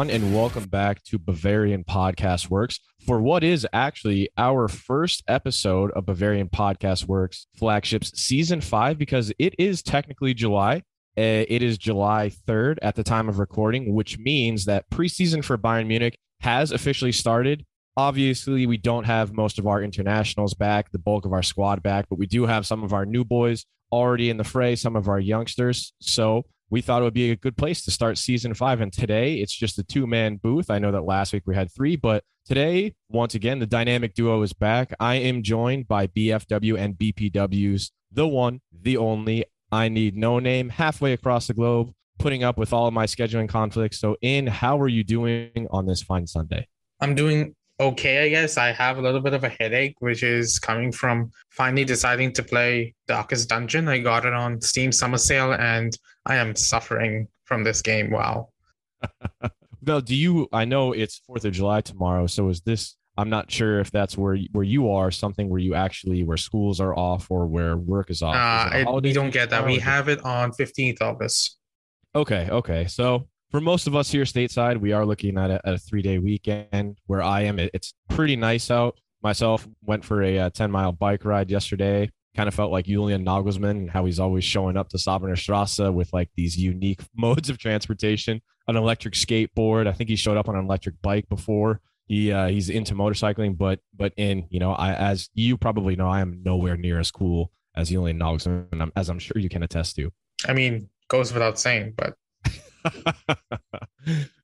Everyone, and welcome back to Bavarian Podcast Works for what is actually our first episode of Bavarian Podcast Works flagships season five because it is technically July. Uh, It is July 3rd at the time of recording, which means that preseason for Bayern Munich has officially started. Obviously, we don't have most of our internationals back, the bulk of our squad back, but we do have some of our new boys already in the fray, some of our youngsters. So we thought it would be a good place to start season five. And today it's just a two man booth. I know that last week we had three, but today, once again, the dynamic duo is back. I am joined by BFW and BPW's the one, the only. I need no name halfway across the globe, putting up with all of my scheduling conflicts. So, in how are you doing on this fine Sunday? I'm doing okay, I guess. I have a little bit of a headache, which is coming from finally deciding to play Darkest Dungeon. I got it on Steam Summer Sale and I am suffering from this game. Wow. Bell, do you? I know it's Fourth of July tomorrow, so is this? I'm not sure if that's where where you are, something where you actually where schools are off or where work is off. Uh, Is it I- we don't get that. We have it on 15th August. Okay, okay. So for most of us here stateside, we are looking at a, a three day weekend. Where I am, it, it's pretty nice out. Myself went for a uh, 10 mile bike ride yesterday. Kind of felt like Julian Nagelsmann and how he's always showing up to Sabener Strasse with like these unique modes of transportation. An electric skateboard. I think he showed up on an electric bike before. He uh, he's into motorcycling, but but in you know, I as you probably know, I am nowhere near as cool as Julian Nagelsmann, as I'm sure you can attest to. I mean, goes without saying, but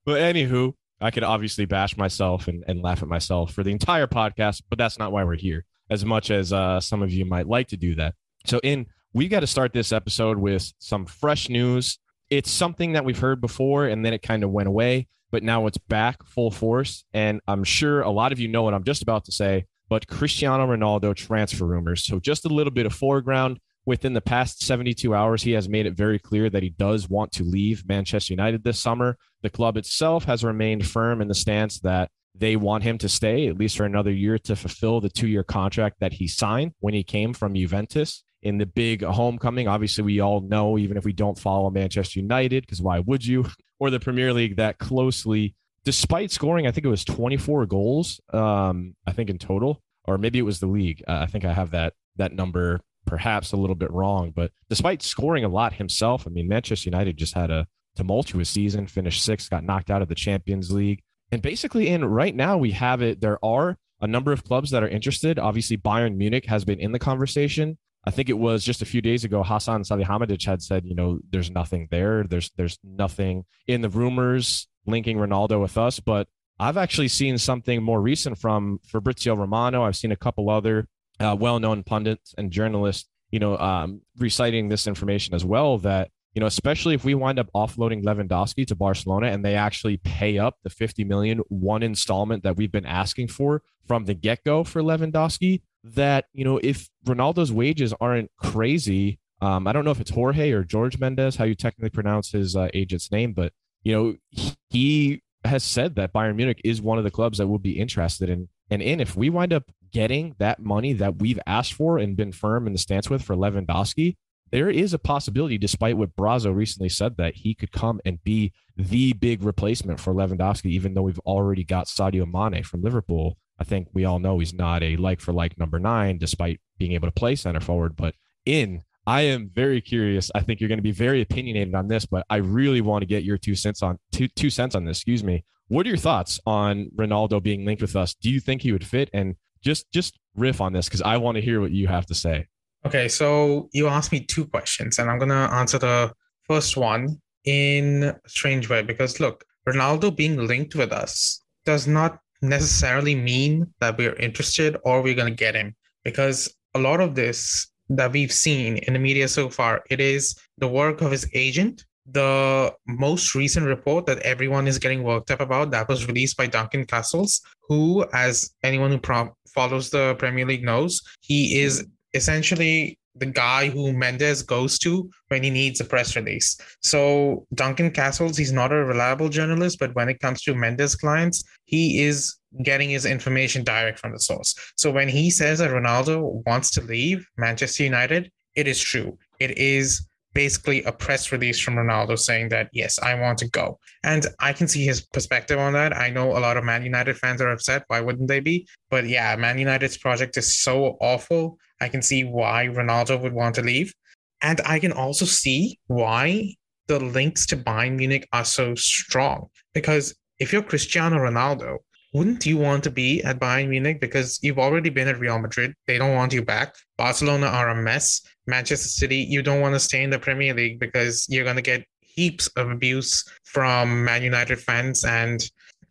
but anywho, I could obviously bash myself and, and laugh at myself for the entire podcast, but that's not why we're here, as much as uh, some of you might like to do that. So, in we got to start this episode with some fresh news. It's something that we've heard before, and then it kind of went away, but now it's back full force. And I'm sure a lot of you know what I'm just about to say, but Cristiano Ronaldo transfer rumors. So, just a little bit of foreground within the past 72 hours, he has made it very clear that he does want to leave Manchester United this summer. The club itself has remained firm in the stance that they want him to stay at least for another year to fulfill the two year contract that he signed when he came from Juventus in the big homecoming. Obviously, we all know, even if we don't follow Manchester United, because why would you, or the Premier League that closely, despite scoring, I think it was 24 goals, um, I think in total, or maybe it was the league. Uh, I think I have that that number perhaps a little bit wrong, but despite scoring a lot himself, I mean, Manchester United just had a tumultuous season, finished sixth, got knocked out of the Champions League. And basically, in right now, we have it. There are a number of clubs that are interested. Obviously, Bayern Munich has been in the conversation. I think it was just a few days ago, Hassan Salihamidzic had said, you know, there's nothing there. There's there's nothing in the rumors linking Ronaldo with us. But I've actually seen something more recent from Fabrizio Romano. I've seen a couple other uh, well-known pundits and journalists, you know, um, reciting this information as well. That you know, especially if we wind up offloading Lewandowski to Barcelona and they actually pay up the 50 million one installment that we've been asking for from the get-go for Lewandowski, that you know, if Ronaldo's wages aren't crazy, um, I don't know if it's Jorge or George Mendes, how you technically pronounce his uh, agent's name, but you know, he has said that Bayern Munich is one of the clubs that would be interested in and in if we wind up getting that money that we've asked for and been firm in the stance with for Lewandowski, there is a possibility, despite what Brazzo recently said, that he could come and be the big replacement for Lewandowski, even though we've already got Sadio Mane from Liverpool. I think we all know he's not a like for like number nine, despite being able to play center forward. But in, I am very curious. I think you're going to be very opinionated on this, but I really want to get your two cents on two two cents on this. Excuse me. What are your thoughts on Ronaldo being linked with us? Do you think he would fit? And just just riff on this because I want to hear what you have to say. okay. So you asked me two questions, and I'm to answer the first one in a strange way because look, Ronaldo being linked with us does not necessarily mean that we're interested or we're to get him because a lot of this that we've seen in the media so far it is the work of his agent the most recent report that everyone is getting worked up about that was released by Duncan Castles, who, as anyone who pro- follows the Premier League knows, he is essentially the guy who Mendes goes to when he needs a press release. So Duncan Castles, he's not a reliable journalist, but when it comes to Mendes clients, he is getting his information direct from the source. So when he says that Ronaldo wants to leave Manchester United, it is true. It is basically a press release from Ronaldo saying that, yes, I want to go. And I can see his perspective on that. I know a lot of Man United fans are upset. Why wouldn't they be? But yeah, Man United's project is so awful. I can see why Ronaldo would want to leave. And I can also see why the links to Bayern Munich are so strong. Because if you're Cristiano Ronaldo, wouldn't you want to be at Bayern Munich because you've already been at Real Madrid? They don't want you back. Barcelona are a mess. Manchester City, you don't want to stay in the Premier League because you're going to get heaps of abuse from Man United fans and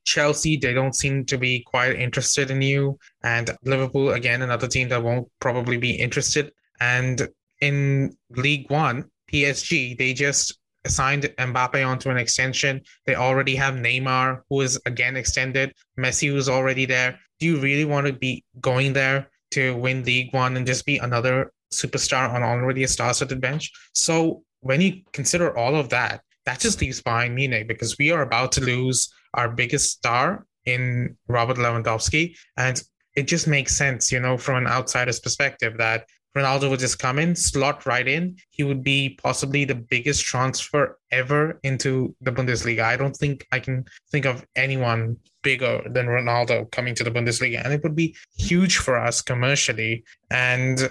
Chelsea, they don't seem to be quite interested in you. And Liverpool, again, another team that won't probably be interested. And in League One, PSG, they just signed Mbappe onto an extension. They already have Neymar, who is again extended. Messi, who's already there. Do you really want to be going there to win Ligue 1 and just be another superstar on already a star-studded bench? So when you consider all of that, that just leaves Bayern Munich because we are about to lose our biggest star in Robert Lewandowski, and it just makes sense, you know, from an outsider's perspective that Ronaldo would just come in, slot right in. He would be possibly the biggest transfer ever into the Bundesliga. I don't think I can think of anyone bigger than Ronaldo coming to the Bundesliga. And it would be huge for us commercially. And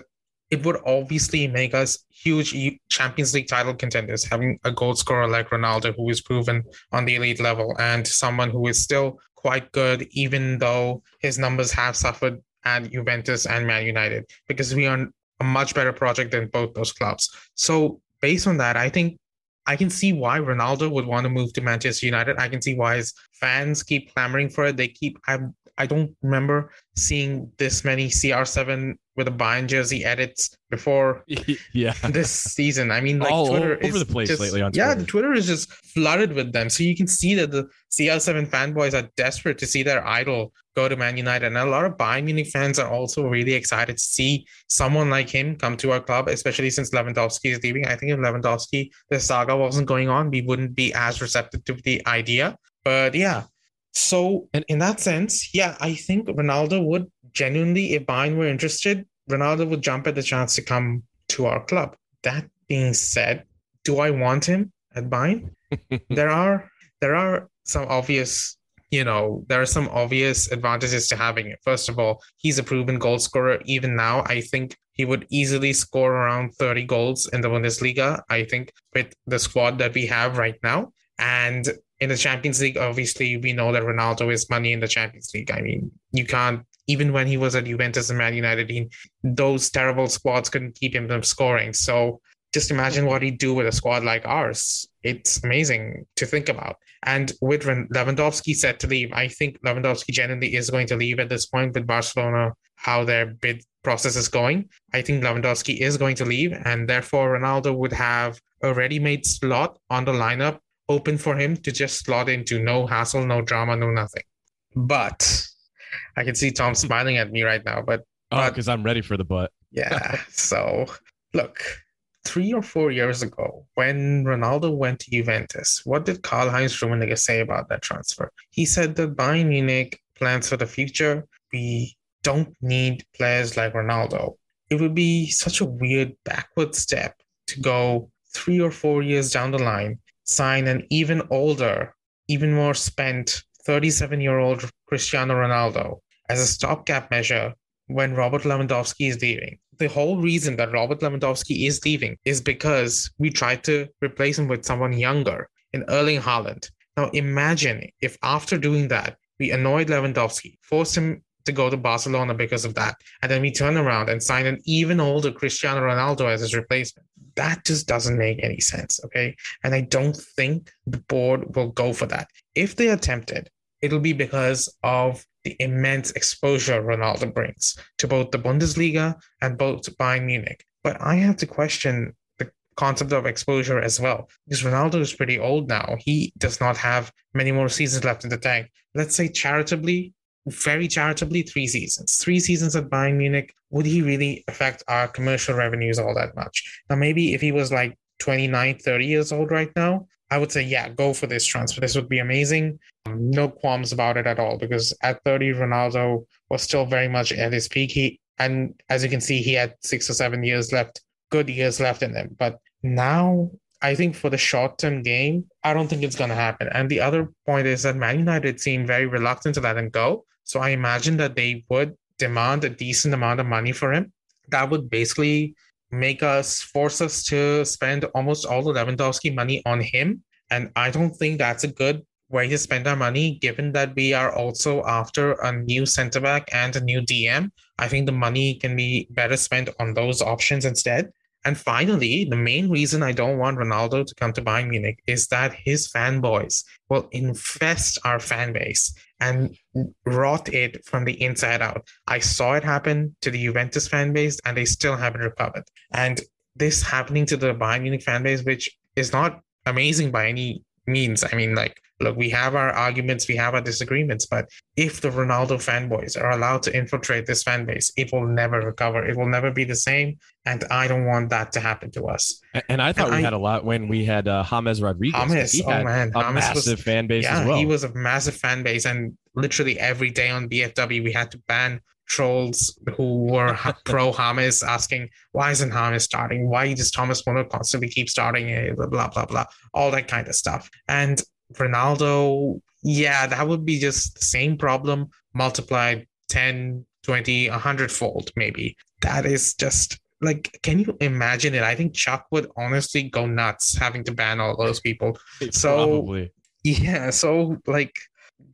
it would obviously make us huge Champions League title contenders, having a goal scorer like Ronaldo, who is proven on the elite level, and someone who is still quite good, even though his numbers have suffered at Juventus and Man United, because we are a much better project than both those clubs. So based on that, I think I can see why Ronaldo would want to move to Manchester United. I can see why his fans keep clamoring for it. They keep I I don't remember seeing this many CR7 with a Bayern jersey edits before yeah this season. I mean, like All Twitter over is the place just, lately on Twitter. yeah, the Twitter is just flooded with them. So you can see that the CR7 fanboys are desperate to see their idol go to Man United, and a lot of Bayern Munich fans are also really excited to see someone like him come to our club, especially since Lewandowski is leaving. I think if Lewandowski, the saga wasn't going on, we wouldn't be as receptive to the idea. But yeah, so And- in that sense, yeah, I think Ronaldo would genuinely, if Bayern were interested, Ronaldo would jump at the chance to come to our club. That being said, do I want him at Bayern? there are there are some obvious, you know, there are some obvious advantages to having it. First of all, he's a proven goal scorer. Even now, I think he would easily score around 30 goals in the Bundesliga. I think with the squad that we have right now. And in the Champions League, obviously, we know that Ronaldo is money in the Champions League. I mean, you can't, even when he was at Juventus and Man United, he, those terrible squads couldn't keep him from scoring. So just imagine what he'd do with a squad like ours. It's amazing to think about. And with Lewandowski set to leave, I think Lewandowski genuinely is going to leave at this point with Barcelona, how their bid process is going. I think Lewandowski is going to leave, and therefore Ronaldo would have a ready made slot on the lineup open for him to just slot into no hassle, no drama, no nothing. But I can see Tom smiling at me right now. But Oh, because I'm ready for the butt. yeah, so look, three or four years ago, when Ronaldo went to Juventus, what did Karl Heinz Rummenigge say about that transfer? He said that Bayern Munich plans for the future. We don't need players like Ronaldo. It would be such a weird backward step to go three or four years down the line, sign an even older, even more spent 37 year old Cristiano Ronaldo as a stopgap measure when Robert Lewandowski is leaving. The whole reason that Robert Lewandowski is leaving is because we tried to replace him with someone younger in Erling Haaland. Now imagine if after doing that, we annoyed Lewandowski, forced him to go to Barcelona because of that, and then we turn around and sign an even older Cristiano Ronaldo as his replacement. That just doesn't make any sense, okay? And I don't think the board will go for that. If they attempt it, it'll be because of the immense exposure Ronaldo brings to both the Bundesliga and both Bayern Munich. But I have to question the concept of exposure as well, because Ronaldo is pretty old now. He does not have many more seasons left in the tank. Let's say charitably, very charitably, three seasons. Three seasons at Bayern Munich, would he really affect our commercial revenues all that much? Now, maybe if he was like 29, 30 years old right now, I would say, yeah, go for this transfer. This would be amazing. Um, no qualms about it at all because at 30, Ronaldo was still very much at his peak. He and as you can see, he had six or seven years left, good years left in him. But now I think for the short term game, I don't think it's going to happen. And the other point is that Man United seemed very reluctant to let him go. So I imagine that they would demand a decent amount of money for him. That would basically make us force us to spend almost all the Lewandowski money on him. And I don't think that's a good way to spend our money, given that we are also after a new center back and a new DM. I think the money can be better spent on those options instead. And finally, the main reason I don't want Ronaldo to come to Bayern Munich is that his fanboys will infest our fan base and rot it from the inside out. I saw it happen to the Juventus fan base and they still haven't recovered. And this happening to the Bayern Munich fan base, which is not amazing by any means. I mean, like look, we have our arguments, we have our disagreements, but if the Ronaldo fanboys are allowed to infiltrate this fan base, it will never recover. It will never be the same. And I don't want that to happen to us. And, I thought and we I, had a lot when we had uh, James Rodriguez. James, he oh man, a James massive was, fan base yeah, as well. He was a massive fan base, and literally every day on BFW, we had to ban trolls who were pro James asking, why isn't James starting? Why does Thomas Muller constantly keep starting? Blah, blah, blah, blah, all that kind of stuff. And Ronaldo, yeah, that would be just the same problem multiplied 10, 20, 100 fold, maybe. That is just like, can you imagine it? I think Chuck would honestly go nuts having to ban all those people. So, Probably. yeah, so like,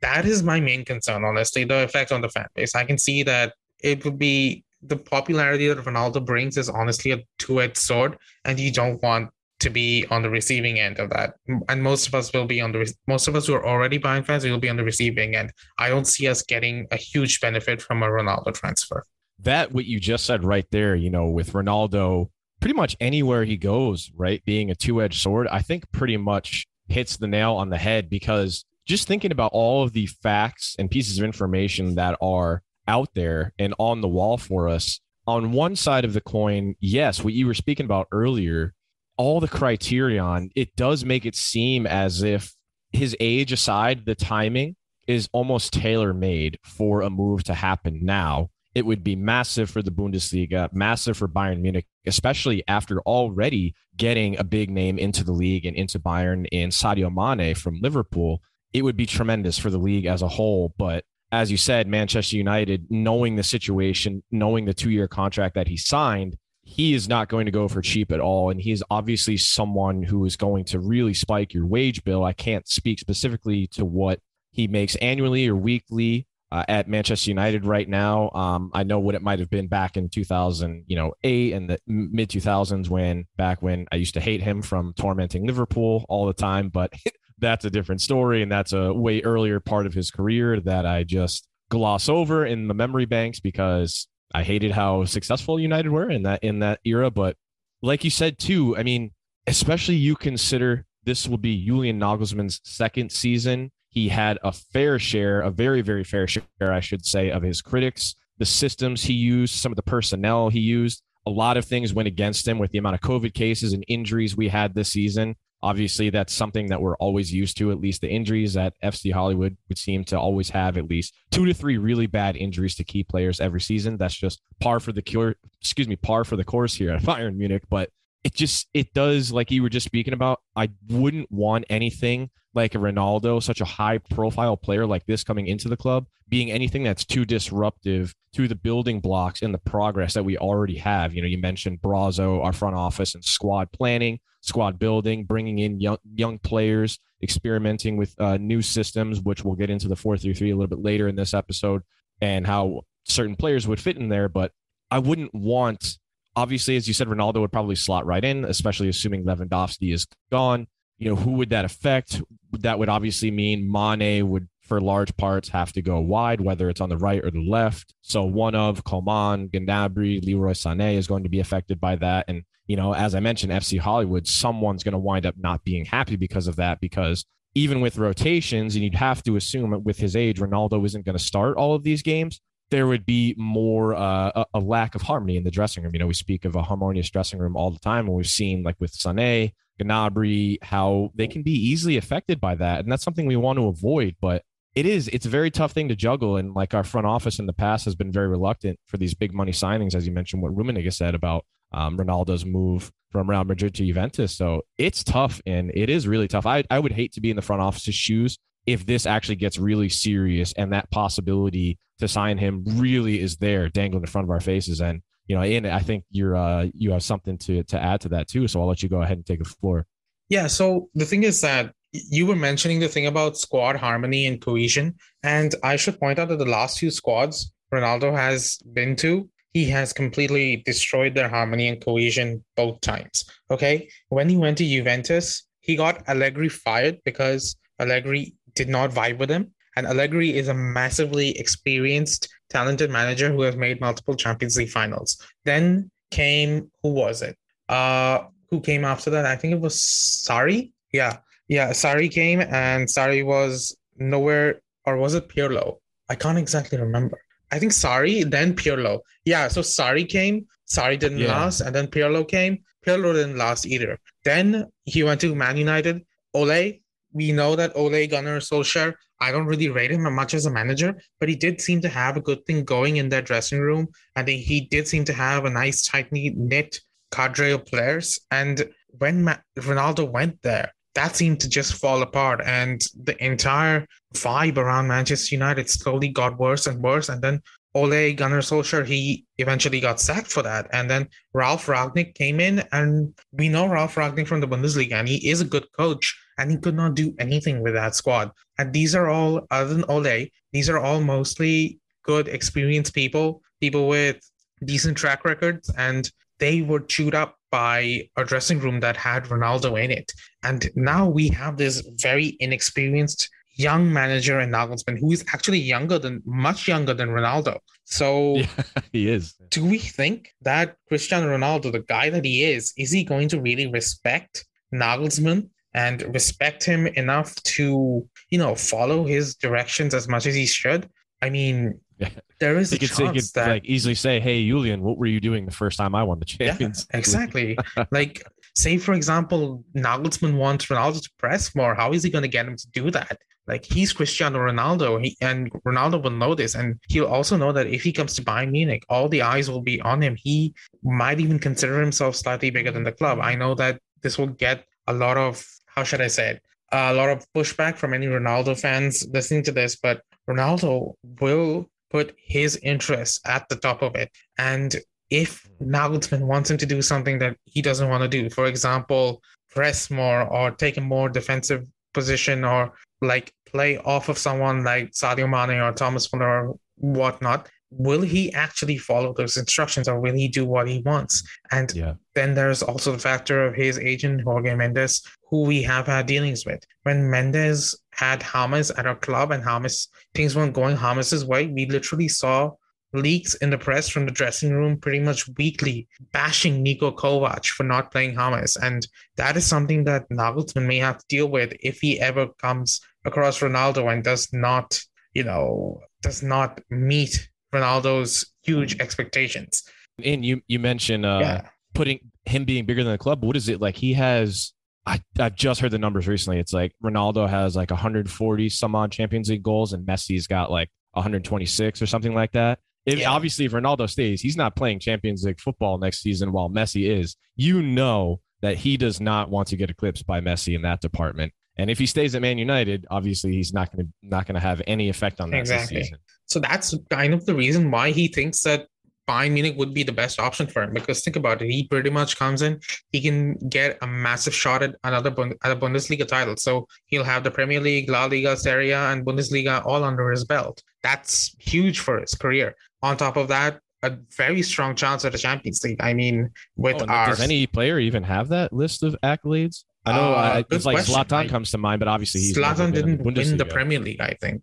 that is my main concern, honestly, the effect on the fan base. I can see that it would be the popularity that Ronaldo brings is honestly a two edged sword, and you don't want to be on the receiving end of that. And most of us will be on the most of us who are already Bayern fans will be on the receiving end. I don't see us getting a huge benefit from a Ronaldo transfer. That what you just said right there, you know, with Ronaldo, pretty much anywhere he goes, right, being a two-edged sword, I think pretty much hits the nail on the head because just thinking about all of the facts and pieces of information that are out there and on the wall for us. On one side of the coin, yes, what you were speaking about earlier, all the criterion, it does make it seem as if his age aside, the timing is almost tailor made for a move to happen now. It would be massive for the Bundesliga, massive for Bayern Munich, especially after already getting a big name into the league and into Bayern in Sadio Mane from Liverpool. It would be tremendous for the league as a whole. But as you said, Manchester United, knowing the situation, knowing the two year contract that he signed, he is not going to go for cheap at all. And he's obviously someone who is going to really spike your wage bill. I can't speak specifically to what he makes annually or weekly uh, at Manchester United right now. Um, I know what it might have been back in 2000, you know, eight and the mid 2000s when back when I used to hate him from tormenting Liverpool all the time. But that's a different story, and that's a way earlier part of his career that I just gloss over in the memory banks because I hated how successful United were in that in that era. But like you said too, I mean, especially you consider this will be Julian Nagelsmann's second season. He had a fair share, a very, very fair share, I should say, of his critics, the systems he used, some of the personnel he used. A lot of things went against him with the amount of COVID cases and injuries we had this season. Obviously, that's something that we're always used to. At least the injuries that FC Hollywood would seem to always have at least two to three really bad injuries to key players every season. That's just par for the cure. Excuse me, par for the course here at Bayern Munich. But it just it does like you were just speaking about. I wouldn't want anything like a Ronaldo, such a high profile player like this coming into the club, being anything that's too disruptive to the building blocks and the progress that we already have. You know, you mentioned Brazzo, our front office and squad planning, squad building, bringing in young young players, experimenting with uh, new systems, which we'll get into the four three three a little bit later in this episode, and how certain players would fit in there. But I wouldn't want, obviously, as you said, Ronaldo would probably slot right in, especially assuming Lewandowski is gone you know, who would that affect? That would obviously mean Mane would, for large parts, have to go wide, whether it's on the right or the left. So one of Coman, Gnabry, Leroy Sané is going to be affected by that. And, you know, as I mentioned, FC Hollywood, someone's going to wind up not being happy because of that, because even with rotations, and you'd have to assume with his age, Ronaldo isn't going to start all of these games there would be more uh, a, a, lack of harmony in the dressing room. You know, we speak of a harmonious dressing room all the time, and we've seen like with Sané, Gnabry, how they can be easily affected by that. And that's something we want to avoid. But it is, it's a very tough thing to juggle. And like our front office in the past has been very reluctant for these big money signings, as you mentioned, what Rummenigge said about um, Ronaldo's move from Real Madrid to Juventus. So it's tough and it is really tough. I, I would hate to be in the front office's shoes if this actually gets really serious and that possibility to sign him really is there dangling in front of our faces. And, you know, and I think you're, uh, you have something to, to add to that too. So I'll let you go ahead and take the floor. Yeah. So the thing is that you were mentioning the thing about squad harmony and cohesion. And I should point out that the last few squads Ronaldo has been to, he has completely destroyed their harmony and cohesion both times. Okay. When he went to Juventus, he got Allegri fired because Allegri did not vibe with him. And Allegri is a massively experienced, talented manager who has made multiple Champions League finals. Then came, who was it? Uh, who came after that? I think it was Sarri. Yeah. Yeah. Sarri came and Sarri was nowhere, or was it Pirlo? I can't exactly remember. I think Sarri, then Pirlo. Yeah, so Sarri came, Sarri didn't yeah. last, and then Pirlo came. Pirlo didn't last either. Then he went to Man United. Ole, we know that Ole Gunnar Solskjaer, I don't really rate him much as a manager, but he did seem to have a good thing going in that dressing room. And he did seem to have a nice, tightly knit cadre of players. And when Ma- Ronaldo went there, that seemed to just fall apart and the entire vibe around Manchester United slowly got worse and worse. And then Ole Gunnar Solskjaer, he eventually got sacked for that. And then Ralf Rangnick came in, and we know Ralf Rangnick from the Bundesliga, and he is a good coach, and he could not do anything with that squad. And these are all, other than Ole, these are all mostly good, experienced people, people with decent track records, and they were chewed up by a dressing room that had Ronaldo in it. And now we have this very inexperienced young manager and Nagelsmann who is actually younger than much younger than Ronaldo. So yeah, he is. Do we think that Cristiano Ronaldo, the guy that he is, is he going to really respect Nagelsmann and respect him enough to, you know, follow his directions as much as he should? I mean, yeah. there is a could, chance could, that like easily say, "Hey, Julian, what were you doing the first time I won the Champions?" Yeah, exactly. like, say for example, Nagelsmann wants Ronaldo to press more. How is he going to get him to do that? Like he's Cristiano Ronaldo, he, and Ronaldo will know this, and he'll also know that if he comes to Bayern Munich, all the eyes will be on him. He might even consider himself slightly bigger than the club. I know that this will get a lot of how should I say it, a lot of pushback from any Ronaldo fans listening to this, but Ronaldo will put his interests at the top of it. And if Nagelsmann wants him to do something that he doesn't want to do, for example, press more or take a more defensive position or like play off of someone like Sadio Mane or Thomas Muller or whatnot, will he actually follow those instructions or will he do what he wants? And yeah. then there's also the factor of his agent, Jorge Mendes, who we have had dealings with. When Mendes had James at our club and James, things weren't going James's way, we literally saw leaks in the press from the dressing room pretty much weekly bashing Niko Kovac for not playing James. And that is something that Nagelsmann may have to deal with if he ever comes across Ronaldo and does not, you know, does not meet Ronaldo's huge expectations. And you you mentioned uh, yeah. putting him being bigger than the club. What is it like? He has. I I've just heard the numbers recently. It's like Ronaldo has like 140 some odd Champions League goals, and Messi's got like 126 or something like that. If, yeah. Obviously, if Ronaldo stays, he's not playing Champions League football next season while Messi is. You know that he does not want to get eclipsed by Messi in that department. And if he stays at Man United, obviously he's not going to not going to have any effect on that exactly. season. So that's kind of the reason why he thinks that Bayern Munich would be the best option for him. Because think about it, he pretty much comes in, he can get a massive shot at another at a Bundesliga title. So he'll have the Premier League, La Liga, Serie A, and Bundesliga all under his belt. That's huge for his career. On top of that, a very strong chance at the Champions League. I mean, with oh, our does any player even have that list of accolades? I know uh, it's like question, Zlatan right? comes to mind, but obviously he's Zlatan didn't win the Premier League. I think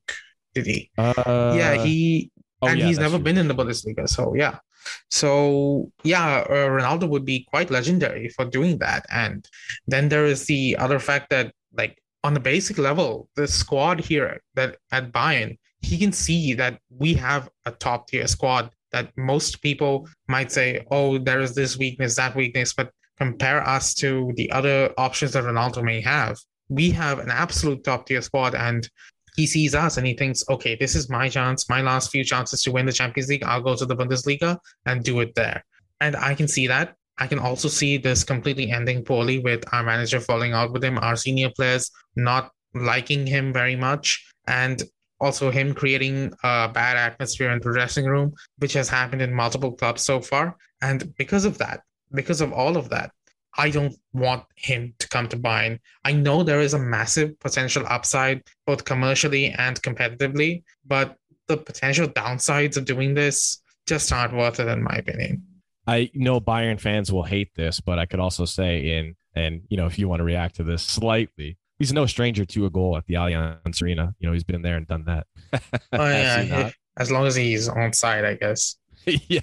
did he? Uh, yeah, he oh, and yeah, he's never true. been in the Bundesliga. So yeah, so yeah, uh, Ronaldo would be quite legendary for doing that. And then there is the other fact that like on the basic level, the squad here that at Bayern, he can see that we have a top tier squad that most people might say, oh, there is this weakness, that weakness, but compare us to the other options that Ronaldo may have. We have an absolute top tier squad, and he sees us and he thinks, okay, this is my chance, my last few chances to win the Champions League. I'll go to the Bundesliga and do it there. And I can see that. I can also see this completely ending poorly with our manager falling out with him, our senior players not liking him very much, and also him creating a bad atmosphere in the dressing room, which has happened in multiple clubs so far. And because of that, because of all of that, I don't want him to come to Bayern. I know there is a massive potential upside, both commercially and competitively, but the potential downsides of doing this just aren't worth it, in my opinion. I know Bayern fans will hate this, but I could also say in and you know if you want to react to this slightly, he's no stranger to a goal at the Allianz Arena. You know he's been there and done that. oh yeah, as long as he's on side, I guess. yeah,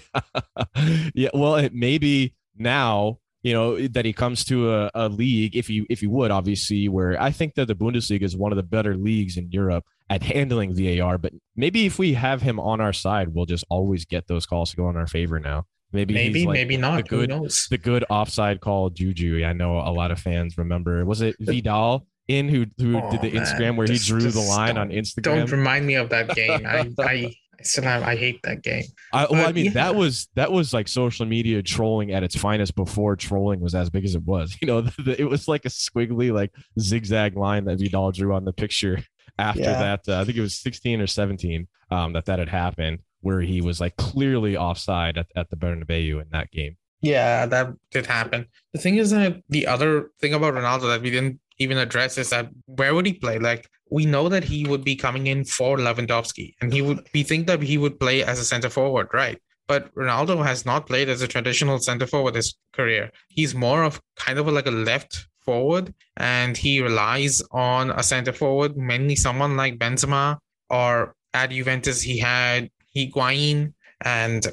yeah. Well, it maybe now you know that he comes to a, a league if you if you would obviously where I think that the Bundesliga is one of the better leagues in Europe at handling VAR. But maybe if we have him on our side, we'll just always get those calls to go in our favor now. Maybe maybe like maybe not. The good, Who knows? The good offside call Juju. I know a lot of fans remember. Was it Vidal in who who oh, did the oh, man. Instagram where just, he drew the line on Instagram? Don't remind me of that game. I, I I I hate that game. I, well, I mean yeah. that was that was like social media trolling at its finest before trolling was as big as it was. You know, the, the, it was like a squiggly like zigzag line that Vidal drew on the picture after yeah. that. Uh, I think it was 16 or 17 um, that that had happened where he was like clearly offside at, at the Bernabeu in that game. Yeah, that did happen. The thing is that the other thing about Ronaldo that we didn't even address is that where would he play? Like we know that he would be coming in for Lewandowski, and he would we think that he would play as a center forward, right? But Ronaldo has not played as a traditional center forward his career. He's more of kind of like a left forward, and he relies on a center forward, mainly someone like Benzema or at Juventus he had Higuain, and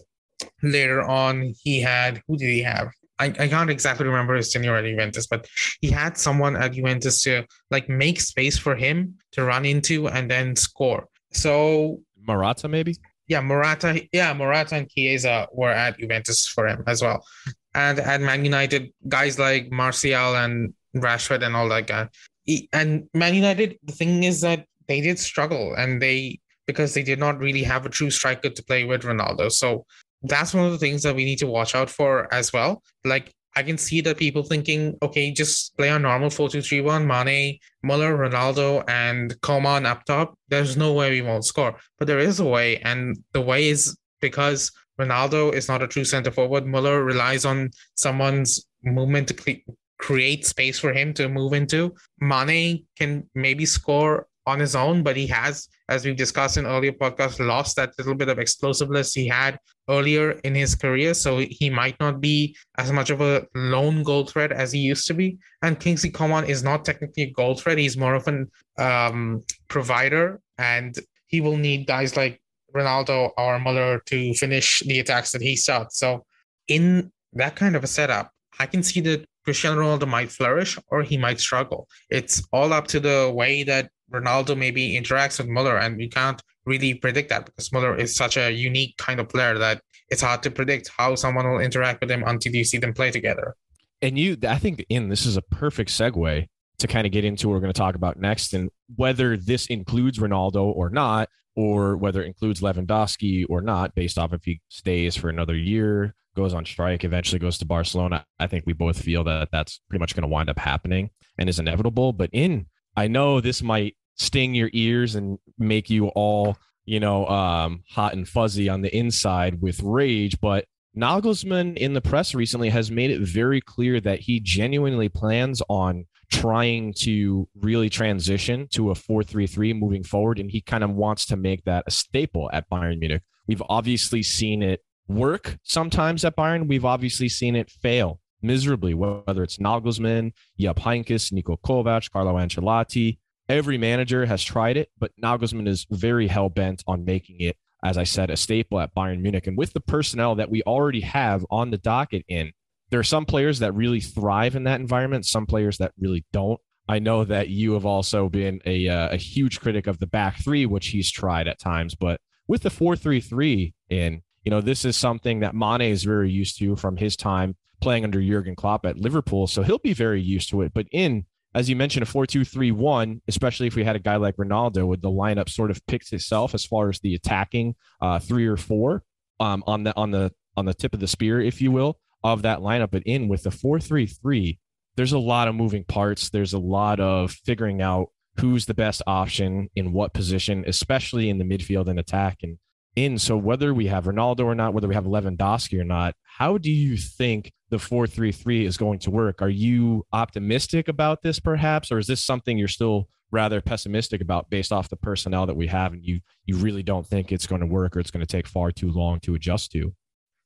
later on he had who did he have? I, I can't exactly remember his tenure at Juventus, but he had someone at Juventus to like make space for him to run into and then score. So Morata, maybe? Yeah, Morata. Yeah, Morata and Chiesa were at Juventus for him as well. And at Man United, guys like Martial and Rashford and all that guy. And Man United, the thing is that they did struggle and they because they did not really have a true striker to play with Ronaldo. So that's one of the things that we need to watch out for as well. Like I can see that people thinking, okay, just play on normal 4-2-3-1, Mane, Muller, Ronaldo, and Coman up top. There's no way we won't score. But there is a way, and the way is because Ronaldo is not a true center forward. Muller relies on someone's movement to cre- create space for him to move into. Mane can maybe score on his own, but he has, as we've discussed in earlier podcasts, lost that little bit of explosiveness he had earlier in his career. So he might not be as much of a lone goal threat as he used to be. And Kingsley Coman is not technically a goal threat. He's more of an um, provider, and he will need guys like Ronaldo or Muller to finish the attacks that he starts. So in that kind of a setup, I can see that Cristiano Ronaldo might flourish or he might struggle. It's all up to the way that Ronaldo maybe interacts with Muller, and we can't really predict that because Muller is such a unique kind of player that it's hard to predict how someone will interact with him until you see them play together. And you, I think, in this is a perfect segue to kind of get into what we're going to talk about next, and whether this includes Ronaldo or not, or whether it includes Lewandowski or not, based off if he stays for another year, goes on strike, eventually goes to Barcelona. I think we both feel that that's pretty much going to wind up happening and is inevitable. But in, I know this might sting your ears and make you all, you know, um, hot and fuzzy on the inside with rage. But Nagelsmann in the press recently has made it very clear that he genuinely plans on trying to really transition to a 4-3-3 moving forward and he kind of wants to make that a staple at Bayern Munich. We've obviously seen it work sometimes at Bayern. We've obviously seen it fail miserably, whether it's Nagelsmann, Jupp Heynckes, Niko Kovac, Carlo Ancelotti. Every manager has tried it, but Nagelsmann is very hell bent on making it, as I said, a staple at Bayern Munich. And with the personnel that we already have on the docket in, there are some players that really thrive in that environment, some players that really don't. I know that you have also been a, uh, a huge critic of the back three, which he's tried at times, but with the 4 3 3 in, you know, this is something that Mane is very used to from his time playing under Jurgen Klopp at Liverpool. So he'll be very used to it. But in as you mentioned, a 4 2 3 1, especially if we had a guy like Ronaldo, would the lineup sort of picks itself as far as the attacking uh, three or four um, on the on the on the tip of the spear, if you will. of that lineup. But in with the 4 3 3, there's a lot of moving parts. There's a lot of figuring out who's the best option in what position, especially in the midfield and attack. And in so whether we have Ronaldo or not, whether we have Lewandowski or not, how do you think the 4-3-3 is going to work? Are you optimistic about this perhaps or is this something you're still rather pessimistic about based off the personnel that we have and you you really don't think it's going to work or it's going to take far too long to adjust to?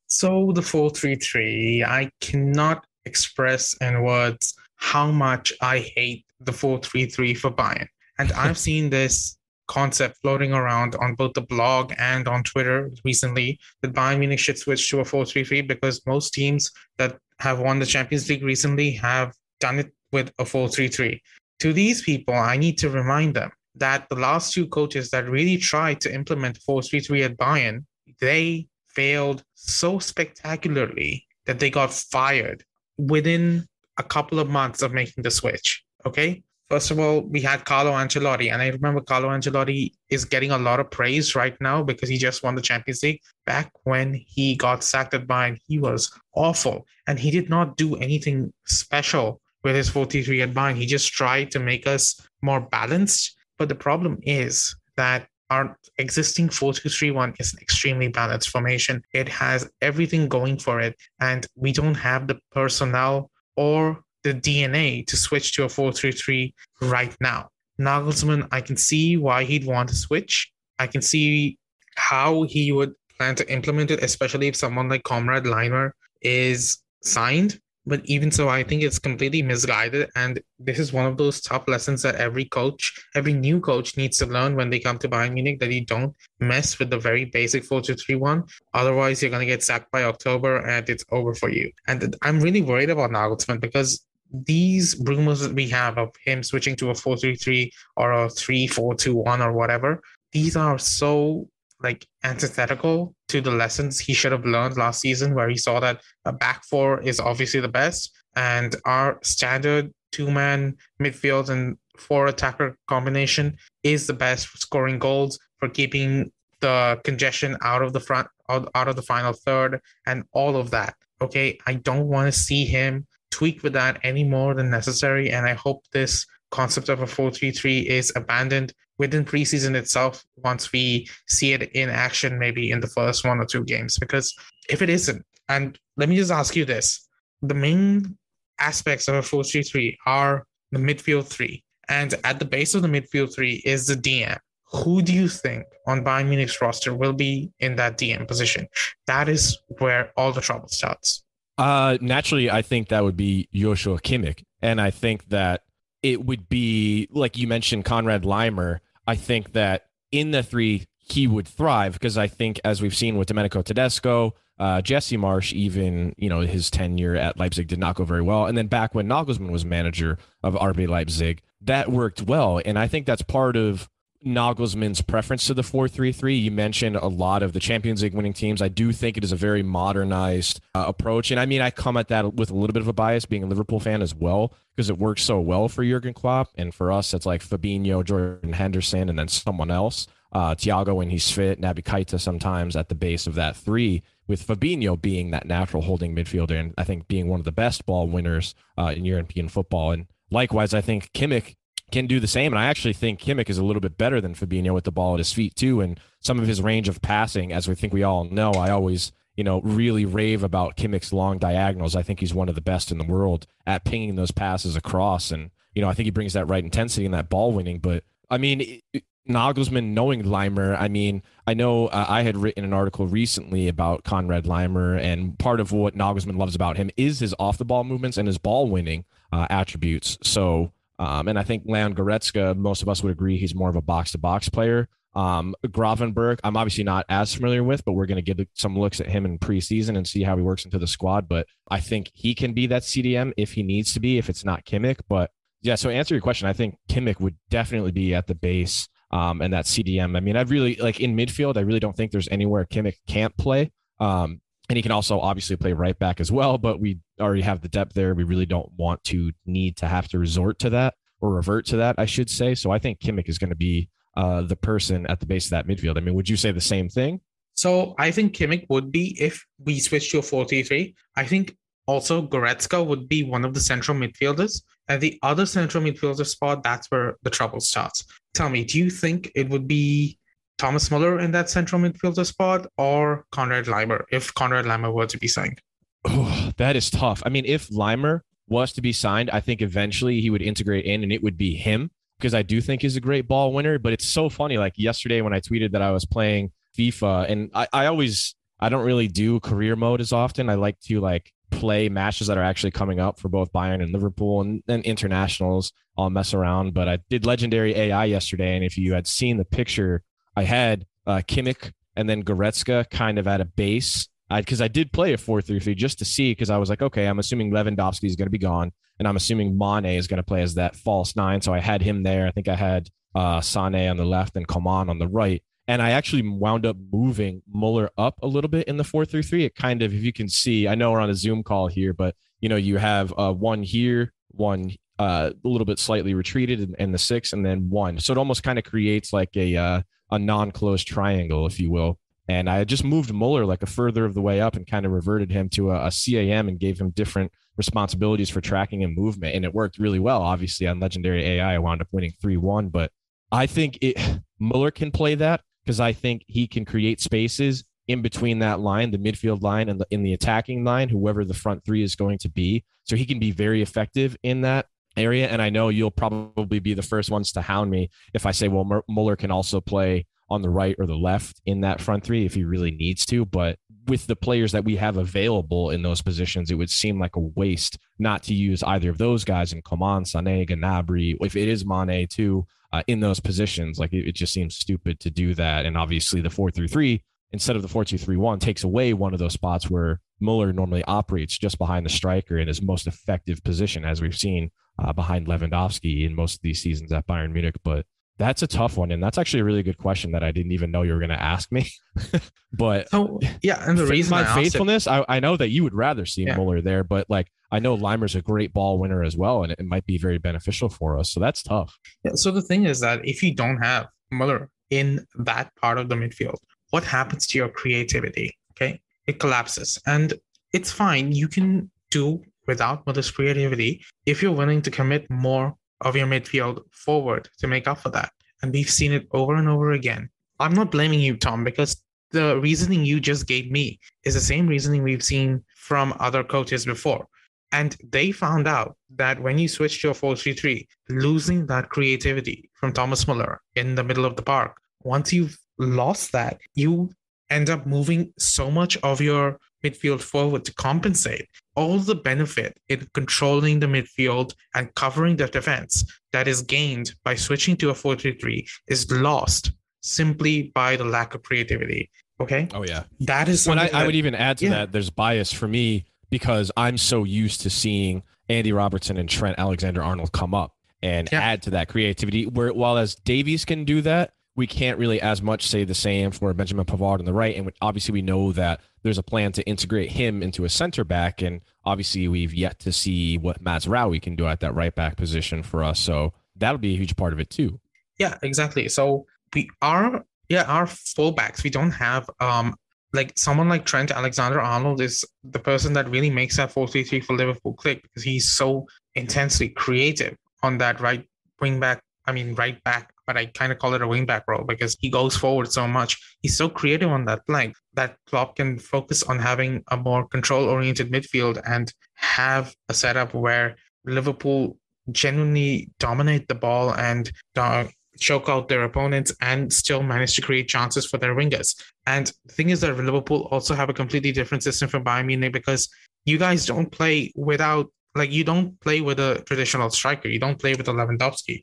So the 4-3-3, I cannot express in words how much I hate the 4-3-3 for Bayern. And I've seen this concept floating around on both the blog and on Twitter recently that Bayern Munich should switch to a 4-3-3 because most teams that have won the Champions League recently have done it with a 4-3-3. To these people, I need to remind them that the last two coaches that really tried to implement 4-3-3 at Bayern, they failed so spectacularly that they got fired within a couple of months of making the switch. Okay. First of all, we had Carlo Ancelotti, and I remember Carlo Ancelotti is getting a lot of praise right now because he just won the Champions League. Back when he got sacked at Bayern, he was awful, and he did not do anything special with his 4-3 at Bayern. He just tried to make us more balanced. But the problem is that our existing 4-2-3-1 is an extremely balanced formation. It has everything going for it, and we don't have the personnel or the DNA to switch to a 4-3-3 right now. Nagelsmann, I can see why he'd want to switch. I can see how he would plan to implement it, especially if someone like Conrad Laimer is signed. But even so, I think it's completely misguided. And this is one of those tough lessons that every coach, every new coach needs to learn when they come to Bayern Munich that you don't mess with the very basic 4 2 3 1. Otherwise, you're going to get sacked by October and it's over for you. And I'm really worried about Nagelsmann because these rumors that we have of him switching to a 4-3-3 or a 3-4-2-1 or whatever, these are so like antithetical to the lessons he should have learned last season, where he saw that a back four is obviously the best, and our standard two-man midfield and four attacker combination is the best for scoring goals for keeping the congestion out of the front out, out of the final third and all of that. Okay, I don't want to see him tweak with that any more than necessary. And I hope this concept of a 4-3-3 is abandoned within preseason itself once we see it in action, maybe in the first one or two games. Because if it isn't, and let me just ask you this the main aspects of a 4-3-3 are the midfield three. And at the base of the midfield three is the DM. Who do you think on Bayern Munich's roster will be in that DM position? That is where all the trouble starts. Uh, naturally, I think that would be Joshua Kimmich. And I think that it would be, like you mentioned, Conrad Laimer. I think that in the three, he would thrive because I think, as we've seen with Domenico Tedesco, uh, Jesse Marsch, even you know his tenure at Leipzig did not go very well, and then back when Nagelsmann was manager of RB Leipzig, that worked well, and I think that's part of Nagelsmann's preference to the 4-3-3. You mentioned a lot of the Champions League winning teams. I do think it is a very modernized uh, approach. And I mean, I come at that with a little bit of a bias being a Liverpool fan as well, because it works so well for Jurgen Klopp. And for us, it's like Fabinho, Jordan Henderson, and then someone else. Uh, Thiago when he's fit, Naby Keita sometimes at the base of that three, with Fabinho being that natural holding midfielder and I think being one of the best ball winners uh, in European football. And likewise, I think Kimmich can do the same. And I actually think Kimmich is a little bit better than Fabinho with the ball at his feet too. And some of his range of passing, as we think we all know, I always, you know, really rave about Kimmich's long diagonals. I think he's one of the best in the world at pinging those passes across. And, you know, I think he brings that right intensity and that ball winning. But I mean, Nagelsmann knowing Laimer, I mean, I know uh, I had written an article recently about Conrad Laimer, and part of what Nagelsmann loves about him is his off the ball movements and his ball winning uh, attributes. So um, and I think Leon Goretzka, most of us would agree he's more of a box to box player. Um, Gravenberch, I'm obviously not as familiar with, but we're going to get some looks at him in preseason and see how he works into the squad. But I think he can be that CDM if he needs to be, if it's not Kimmich. But yeah, so answer your question, I think Kimmich would definitely be at the base um, and that CDM. I mean, I really like in midfield, I really don't think there's anywhere Kimmich can't play. Um, and he can also obviously play right back as well, but we already have the depth there. We really don't want to need to have to resort to that or revert to that, I should say. So I think Kimmich is going to be uh, the person at the base of that midfield. I mean, would you say the same thing? So I think Kimmich would be if we switch to a 4 3 I think also Goretzka would be one of the central midfielders. And the other central midfielder spot, that's where the trouble starts. Tell me, do you think it would be Thomas Muller in that central midfielder spot or Conrad Laimer if Conrad Laimer were to be signed? Oh, that is tough. I mean, if Laimer was to be signed, I think eventually he would integrate in and it would be him because I do think he's a great ball winner. But it's so funny. Like yesterday when I tweeted that I was playing FIFA and I, I always I don't really do career mode as often. I like to like play matches that are actually coming up for both Bayern and Liverpool and then internationals. I'll mess around. But I did legendary AI yesterday. And if you had seen the picture, I had uh, Kimmich and then Goretzka kind of at a base because I, I, did play a 4 3 3 just to see because I was like, okay, I'm assuming Lewandowski is going to be gone. And I'm assuming Mane is going to play as that false nine. So I had him there. I think I had uh, Sane on the left and Coman on the right. And I actually wound up moving Muller up a little bit in the 4 3 3. It kind of, if you can see, I know we're on a Zoom call here, but you know, you have uh, one here, one uh, a little bit slightly retreated in, the six, and then one. So it almost kind of creates like a uh, a non-closed triangle, if you will. And I just moved Muller like a further of the way up and kind of reverted him to a, a CAM and gave him different responsibilities for tracking and movement. And it worked really well. Obviously, on Legendary AI, I wound up winning 3 1. But I think it Muller can play that because I think he can create spaces in between that line, the midfield line and the, in the attacking line, whoever the front three is going to be. So he can be very effective in that area. And I know you'll probably be the first ones to hound me if I say, well, Muller can also play on the right or the left in that front three if he really needs to. But with the players that we have available in those positions, it would seem like a waste not to use either of those guys in Coman, Sané, Gnabry, if it is Mane too, uh, in those positions. Like it, it, just seems stupid to do that. And obviously the 4 3 3 instead of the 4 2 3 1 takes away one of those spots where Muller normally operates just behind the striker in his most effective position, as we've seen uh, behind Lewandowski in most of these seasons at Bayern Munich. But that's a tough one, and that's actually a really good question that I didn't even know you were going to ask me. but oh yeah, and the reason my I faithfulness, it, I, I know that you would rather see yeah. Muller there, but like I know Laimer's a great ball winner as well, and it, it might be very beneficial for us. So that's tough. Yeah, so the thing is that if you don't have Muller in that part of the midfield, what happens to your creativity? Okay, it collapses, and it's fine. You can do without Muller's creativity if you're willing to commit more of your midfield forward to make up for that. And we've seen it over and over again. I'm not blaming you, Tom, because the reasoning you just gave me is the same reasoning we've seen from other coaches before. And they found out that when you switch to a 4 3 3, losing that creativity from Thomas Muller in the middle of the park, once you've lost that, you end up moving so much of your midfield forward to compensate all the benefit in controlling the midfield and covering the defense that is gained by switching to a 4-3-3 is lost simply by the lack of creativity. Okay. Oh yeah. That is when I, that, I, would even add to yeah. that. There's bias for me because I'm so used to seeing Andy Robertson and Trent Alexander Arnold come up and yeah. add to that creativity. Where while as Davies can do that, we can't really as much say the same for Benjamin Pavard on the right. And obviously, we know that there's a plan to integrate him into a center back. And obviously, we've yet to see what Mazraoui can do at that right back position for us. So that'll be a huge part of it too. Yeah, exactly. So we are, yeah, our fullbacks, we don't have, um, like someone like Trent Alexander Arnold is the person that really makes that 4 3 3 for Liverpool click because he's so intensely creative on that right wing back, I mean, right back but I kind of call it a wingback role because he goes forward so much. He's so creative on that flank that Klopp can focus on having a more control-oriented midfield and have a setup where Liverpool genuinely dominate the ball and uh, choke out their opponents and still manage to create chances for their wingers. And the thing is that Liverpool also have a completely different system from Bayern Munich because you guys don't play without like you don't play with a traditional striker. You don't play with a Lewandowski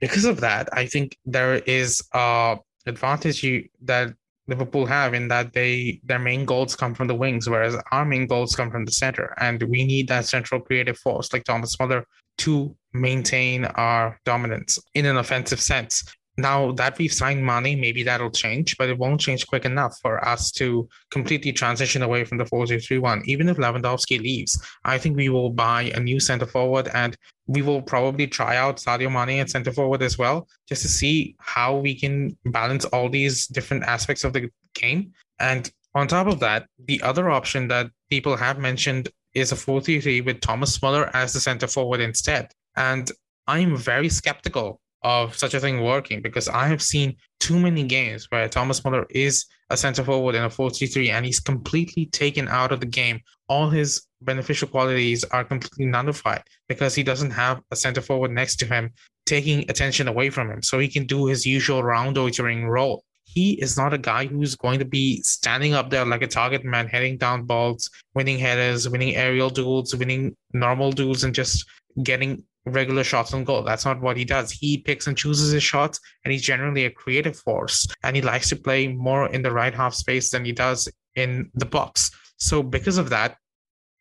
because of that, I think there is a advantage you, that Liverpool have in that they their main goals come from the wings, whereas our main goals come from the center, and we need that central creative force like Thomas Muller to maintain our dominance in an offensive sense. Now that we've signed Mane, maybe that'll change, but it won't change quick enough for us to completely transition away from the 4 3 1. Even if Lewandowski leaves, I think we will buy a new center forward and we will probably try out Sadio Mane at center forward as well, just to see how we can balance all these different aspects of the game. And on top of that, the other option that people have mentioned is a 4 3 3 with Thomas Muller as the center forward instead. And I'm very skeptical of such a thing working because I have seen too many games where Thomas Muller is a center forward in a 4 3 3 and he's completely taken out of the game. All his beneficial qualities are completely nullified because he doesn't have a center forward next to him taking attention away from him so he can do his usual round role he is not a guy who's going to be standing up there like a target man, heading down balls, winning headers, winning aerial duels, winning normal duels, and just getting regular shots on goal. That's not what he does. He picks and chooses his shots, and he's generally a creative force. And he likes to play more in the right half space than he does in the box. So because of that,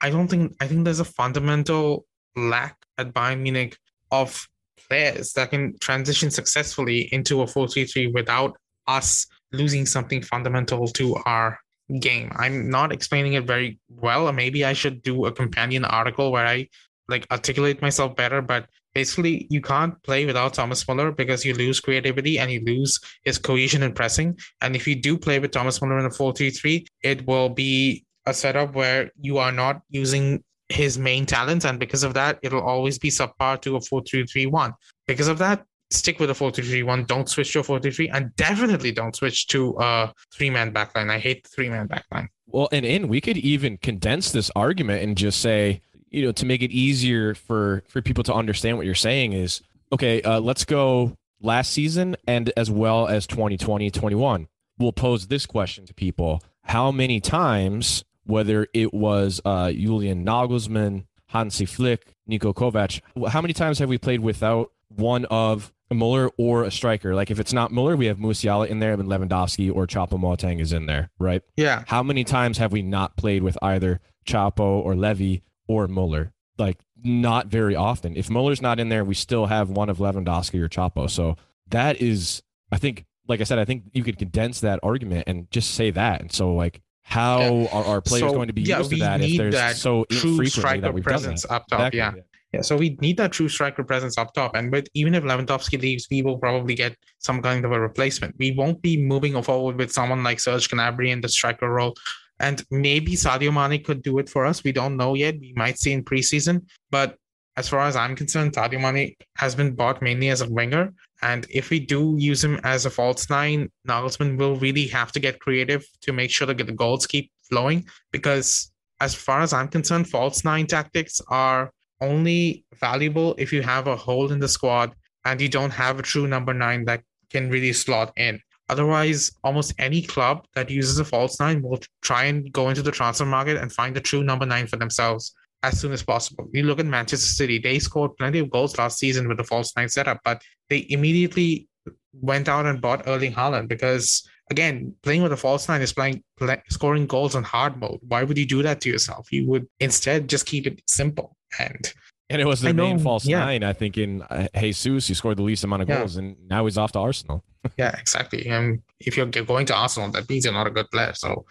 I don't think I think there's a fundamental lack at Bayern Munich of players that can transition successfully into a 4-3-3 without us losing something fundamental to our game. I'm not explaining it very well. Maybe I should do a companion article where I like articulate myself better, but basically you can't play without Thomas Muller because you lose creativity and you lose his cohesion and pressing. And if you do play with Thomas Muller in a 4-3-3, it will be a setup where you are not using his main talents and because of that it'll always be subpar to a 4-3-3-1. Because of that, stick with a 4-3-3-1. Don't switch to a 4-3-3, and definitely don't switch to a three-man backline. I hate three-man backline. Well, and in we could even condense this argument and just say, you know, to make it easier for for people to understand what you're saying is, okay, uh, let's go last season and as well as 2020, 21. We'll pose this question to people: How many times, whether it was uh, Julian Nagelsmann, Hansi Flick, Niko Kovac, how many times have we played without one of a Muller or a striker. Like if it's not Muller, we have Musiala in there, and Lewandowski or Choupo-Moting is in there, right? Yeah. How many times have we not played with either Choupo or Lewy or Muller? Like not very often. If Muller's not in there, we still have one of Lewandowski or Choupo. So that is, I think, like I said, I think you could condense that argument and just say that. And so like. How yeah. are our players so, going to be yeah, used to that if there's that so that we've presence up top? Exactly. Yeah. Yeah, so we need that true striker presence up top. And but even if Lewandowski leaves, we will probably get some kind of a replacement. We won't be moving forward with someone like Serge Gnabry in the striker role. And maybe Sadio Mane could do it for us. We don't know yet. We might see in preseason. But as far as I'm concerned, Sadio Mane has been bought mainly as a winger. And if we do use him as a false nine, Nagelsmann will really have to get creative to make sure that the goals keep flowing. Because as far as I'm concerned, false nine tactics are only valuable if you have a hole in the squad and you don't have a true number nine that can really slot in. Otherwise, almost any club that uses a false nine will try and go into the transfer market and find the true number nine for themselves as soon as possible. You look at Manchester City, they scored plenty of goals last season with the false nine setup, but they immediately went out and bought Erling Haaland because again, playing with a false nine is playing play, scoring goals on hard mode. Why would you do that to yourself? You would instead just keep it simple. And and it was the main false yeah. nine, I think, in uh, Jesus, who scored the least amount of goals, and now he's off to Arsenal. yeah, exactly. And if you're going to Arsenal, that means you're not a good player. So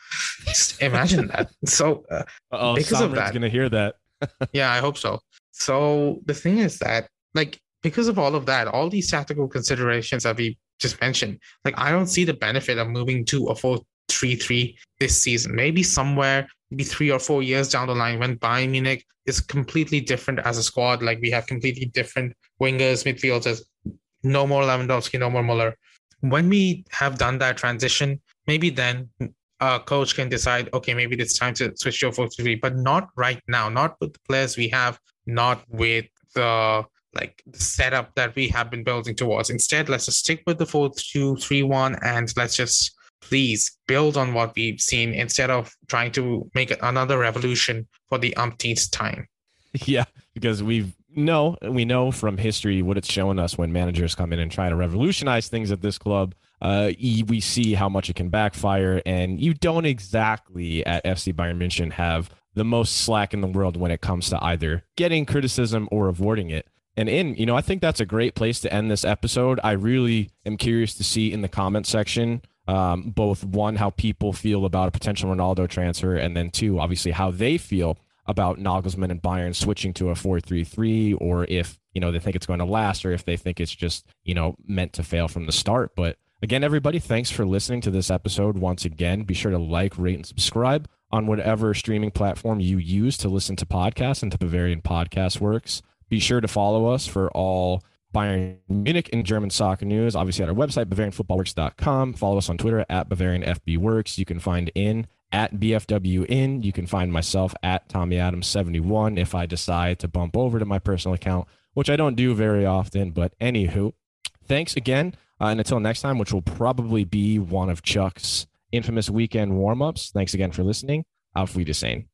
just imagine that. So uh, oh, because of that, gonna hear that. yeah, I hope so. So the thing is that, like, because of all of that, all these tactical considerations that we just mentioned, like, I don't see the benefit of moving to a four three three this season. Maybe somewhere maybe three or four years down the line when Bayern Munich is completely different as a squad. Like we have completely different wingers, midfielders, no more Lewandowski, no more Muller. When we have done that transition, maybe then a coach can decide, okay, maybe it's time to switch to a 4 3 but not right now, not with the players we have, not with the like the setup that we have been building towards. Instead, let's just stick with the 4 2 3 1 and let's just please build on what we've seen instead of trying to make another revolution for the umpteenth time. Yeah, because we know we know from history what it's shown us when managers come in and try to revolutionize things at this club. Uh, we see how much it can backfire, and you don't exactly at FC Bayern München have the most slack in the world when it comes to either getting criticism or avoiding it. And in, you know, I think that's a great place to end this episode. I really am curious to see in the comment section um, both one, how people feel about a potential Ronaldo transfer, and then two, obviously, how they feel about Nagelsmann and Bayern switching to a 4-3-3 or if, you know, they think it's going to last or if they think it's just, you know, meant to fail from the start. But again, everybody, thanks for listening to this episode once again. Be sure to like, rate, and subscribe on whatever streaming platform you use to listen to podcasts and to Bavarian Podcast Works. Be sure to follow us for all Bayern Munich and German soccer news. Obviously, at our website, BavarianFootballWorks.com. Follow us on Twitter at BavarianFBWorks. You can find in at BFW in. You can find myself at Tommy Adams 71 if I decide to bump over to my personal account, which I don't do very often. But anywho, thanks again. Uh, and until next time, which will probably be one of Chuck's infamous weekend warm ups. Thanks again for listening. Auf Wiedersehen.